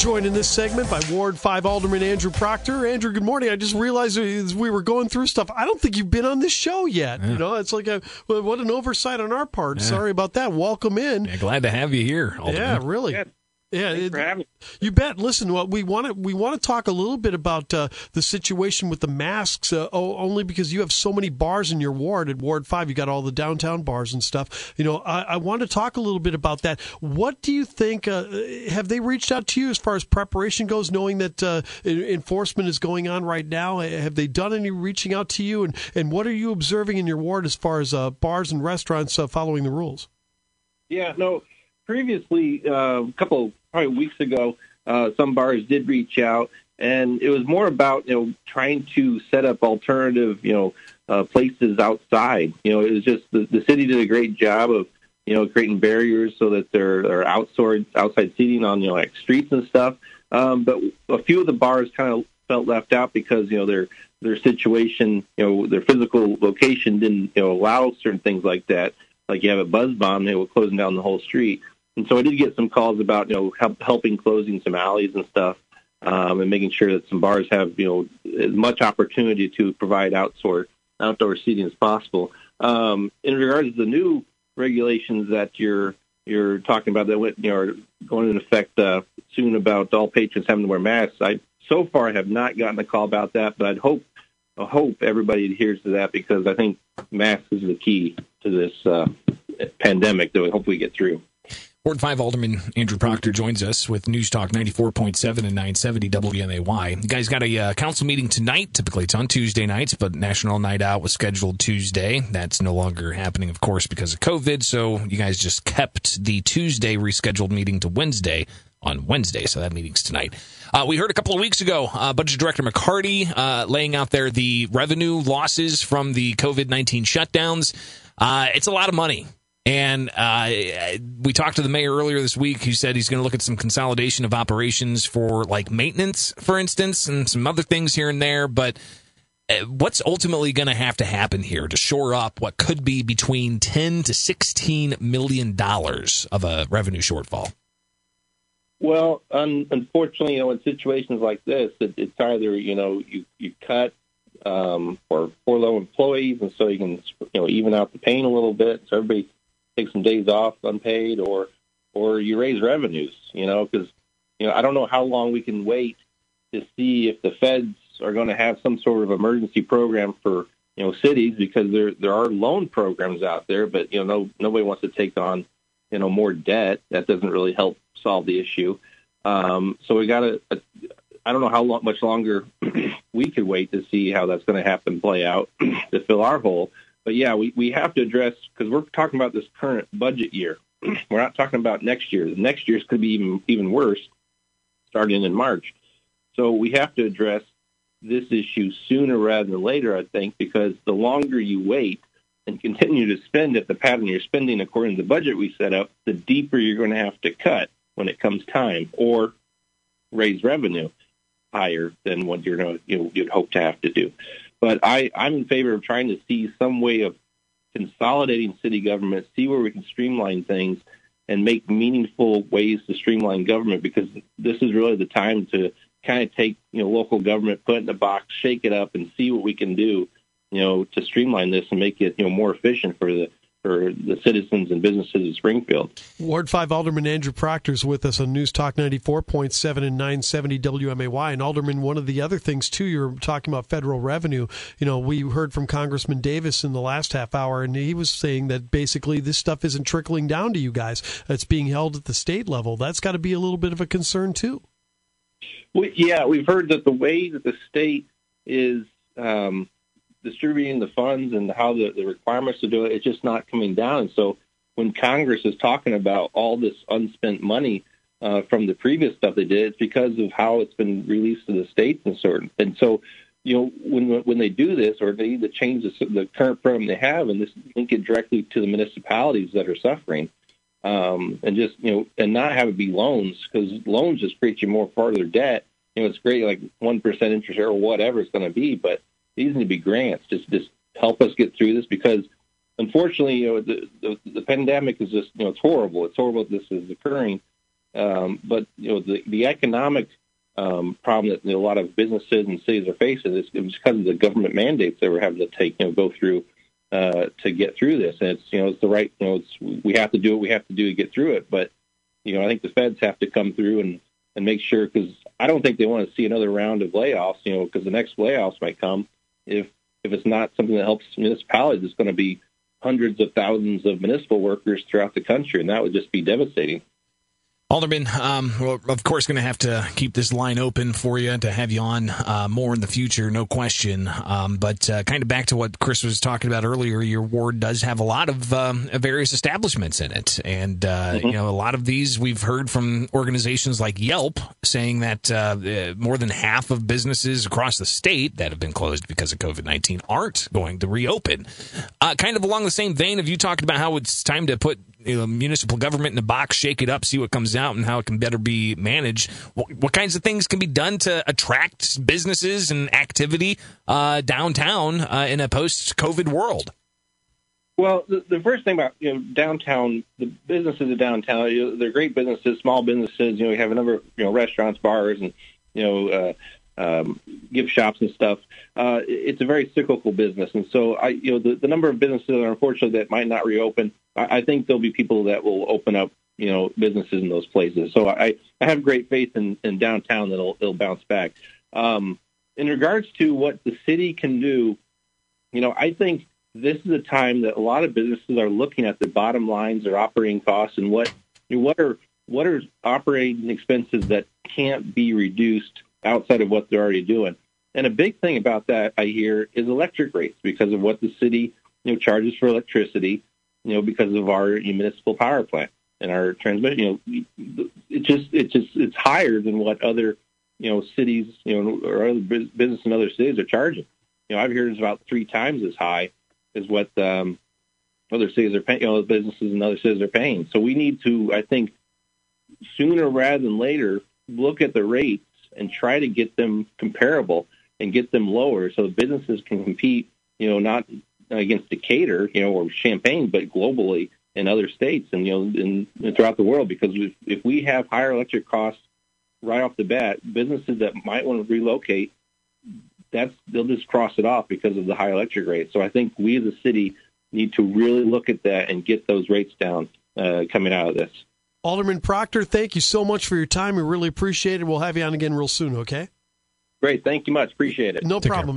Joined in this segment by Ward 5 Alderman Andrew Proctor. Andrew, good morning. I just realized as we were going through stuff, I don't think you've been on this show yet. Yeah. You know, it's like a what an oversight on our part. Yeah. Sorry about that. Welcome in. Yeah, glad to have you here. Alderman. Yeah, really. Yeah, it, you bet. Listen, well, we want to we want to talk a little bit about uh, the situation with the masks. Uh, oh, only because you have so many bars in your ward at Ward Five, you got all the downtown bars and stuff. You know, I, I want to talk a little bit about that. What do you think? Uh, have they reached out to you as far as preparation goes, knowing that uh, enforcement is going on right now? Have they done any reaching out to you? And and what are you observing in your ward as far as uh, bars and restaurants uh, following the rules? Yeah, no. Previously, a couple probably weeks ago, uh, some bars did reach out, and it was more about you know trying to set up alternative you know uh, places outside. You know, it was just the, the city did a great job of you know creating barriers so that there are outside outside seating on you know like streets and stuff. Um, but a few of the bars kind of felt left out because you know their their situation, you know, their physical location didn't you know allow certain things like that. Like you have a buzz bomb, they were closing down the whole street. And so I did get some calls about you know help, helping closing some alleys and stuff, um, and making sure that some bars have you know as much opportunity to provide outdoor outdoor seating as possible. Um, in regards to the new regulations that you're you're talking about that went, you know, are going into effect uh, soon about all patrons having to wear masks. I so far have not gotten a call about that, but I'd hope I hope everybody adheres to that because I think masks is the key to this uh, pandemic that we hopefully get through. Ward 5 Alderman Andrew Proctor joins us with News Talk 94.7 and 970 WMAY. You guys got a uh, council meeting tonight. Typically it's on Tuesday nights, but National Night Out was scheduled Tuesday. That's no longer happening, of course, because of COVID. So you guys just kept the Tuesday rescheduled meeting to Wednesday on Wednesday. So that meeting's tonight. Uh, we heard a couple of weeks ago, uh, Budget Director McCarty uh, laying out there the revenue losses from the COVID 19 shutdowns. Uh, it's a lot of money. And uh, we talked to the mayor earlier this week who said he's going to look at some consolidation of operations for like maintenance, for instance, and some other things here and there. But uh, what's ultimately going to have to happen here to shore up what could be between 10 to 16 million dollars of a revenue shortfall? Well, un- unfortunately, you know, in situations like this, it, it's either you know you you cut um, or furlough employees, and so you can you know even out the pain a little bit, so everybody take some days off unpaid, or or you raise revenues. You know, because you know I don't know how long we can wait to see if the feds are going to have some sort of emergency program for you know cities because there there are loan programs out there, but you know no nobody wants to take on you know more debt. That doesn't really help solve the issue. Um, so we got to. I don't know how long, much longer we could wait to see how that's going to happen play out to fill our hole. But yeah, we, we have to address because we're talking about this current budget year. we're not talking about next year. Next year's could be even even worse, starting in March. So we have to address this issue sooner rather than later. I think because the longer you wait and continue to spend at the pattern you're spending according to the budget we set up, the deeper you're going to have to cut when it comes time, or raise revenue higher than what you're going to, you know, you'd hope to have to do. But I, I'm in favor of trying to see some way of consolidating city government, see where we can streamline things and make meaningful ways to streamline government because this is really the time to kind of take, you know, local government, put it in a box, shake it up and see what we can do, you know, to streamline this and make it, you know, more efficient for the for the citizens and businesses of Springfield. Ward 5 Alderman Andrew Proctor is with us on News Talk 94.7 and 970 WMAY. And Alderman, one of the other things, too, you're talking about federal revenue. You know, we heard from Congressman Davis in the last half hour, and he was saying that basically this stuff isn't trickling down to you guys. It's being held at the state level. That's got to be a little bit of a concern, too. Well, yeah, we've heard that the way that the state is um, distributing the funds and how the, the requirements to do it, it's just not coming down. So when Congress is talking about all this unspent money uh, from the previous stuff they did, it's because of how it's been released to the states and certain. And so, you know, when when they do this, or they need to change the, the current program they have, and this link it directly to the municipalities that are suffering, um, and just you know, and not have it be loans because loans just create you more further debt. You know, it's great like one percent interest or whatever it's going to be, but these need to be grants. Just just help us get through this because unfortunately, you know, the, the, the pandemic is just you know it's horrible. It's horrible this is occurring, Um, but you know, the the economic um, problem that you know, a lot of businesses and cities are facing is because of the government mandates that we're having to take, you know, go through uh, to get through this. And it's you know, it's the right, you know, it's we have to do what we have to do to get through it. But you know, I think the feds have to come through and and make sure because I don't think they want to see another round of layoffs. You know, because the next layoffs might come if if it's not something that helps municipalities. It's going to be hundreds of thousands of municipal workers throughout the country, and that would just be devastating. Alderman, um, well, of course, going to have to keep this line open for you to have you on uh, more in the future, no question. Um, but uh, kind of back to what Chris was talking about earlier, your ward does have a lot of um, various establishments in it, and uh, mm-hmm. you know a lot of these we've heard from organizations like Yelp saying that uh, uh, more than half of businesses across the state that have been closed because of COVID nineteen aren't going to reopen. Uh, kind of along the same vein of you talking about how it's time to put you know, municipal government in a box, shake it up, see what comes out, and how it can better be managed. What, what kinds of things can be done to attract businesses and activity uh, downtown uh, in a post-COVID world? Well, the, the, first thing about you know downtown, the businesses of downtown, you know, they're great businesses, small businesses. You know, we have a number of you know restaurants, bars, and you know uh, um, gift shops and stuff. Uh, it's a very cyclical business, and so I, you know, the, the number of businesses that are unfortunately that might not reopen. I, I think there'll be people that will open up, you know, businesses in those places. So I, I have great faith in, in downtown that it'll, it'll bounce back. Um, in regards to what the city can do, you know, I think this is a time that a lot of businesses are looking at the bottom lines, their operating costs, and what what are what are operating expenses that can't be reduced outside of what they're already doing. And a big thing about that I hear is electric rates because of what the city you know charges for electricity, you know, because of our municipal power plant and our transmission. You know, it just it just it's higher than what other you know cities you know or other business in other cities are charging. You know, I've heard it's about three times as high as what um, other cities are paying. You know, businesses in other cities are paying. So we need to, I think, sooner rather than later, look at the rates and try to get them comparable and get them lower so businesses can compete, you know, not against Decatur, you know, or Champaign, but globally in other states and, you know, in, in throughout the world. Because if, if we have higher electric costs right off the bat, businesses that might want to relocate, that's they'll just cross it off because of the high electric rates. So I think we as a city need to really look at that and get those rates down uh, coming out of this. Alderman Proctor, thank you so much for your time. We really appreciate it. We'll have you on again real soon, okay? Great. Thank you much. Appreciate it. No Take problem.